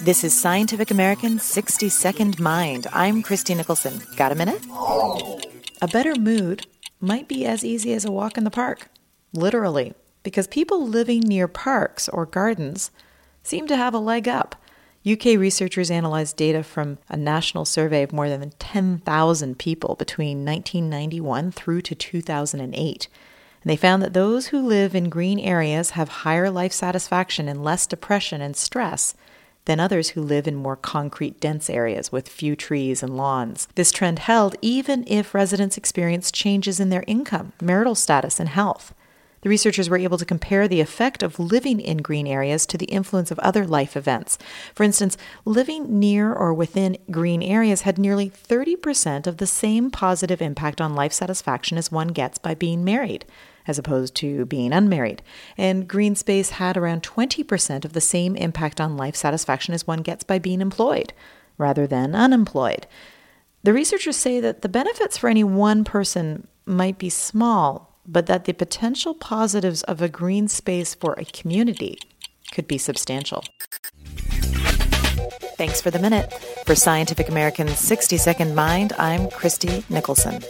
This is Scientific American's 60 Second Mind. I'm Christie Nicholson. Got a minute? A better mood might be as easy as a walk in the park. Literally. Because people living near parks or gardens seem to have a leg up. UK researchers analyzed data from a national survey of more than 10,000 people between 1991 through to 2008. And they found that those who live in green areas have higher life satisfaction and less depression and stress than others who live in more concrete dense areas with few trees and lawns. This trend held even if residents experienced changes in their income, marital status, and health. The researchers were able to compare the effect of living in green areas to the influence of other life events. For instance, living near or within green areas had nearly 30% of the same positive impact on life satisfaction as one gets by being married as opposed to being unmarried. And green space had around 20% of the same impact on life satisfaction as one gets by being employed rather than unemployed. The researchers say that the benefits for any one person might be small, but that the potential positives of a green space for a community could be substantial. Thanks for the minute. For Scientific American's 60 Second Mind, I'm Christie Nicholson.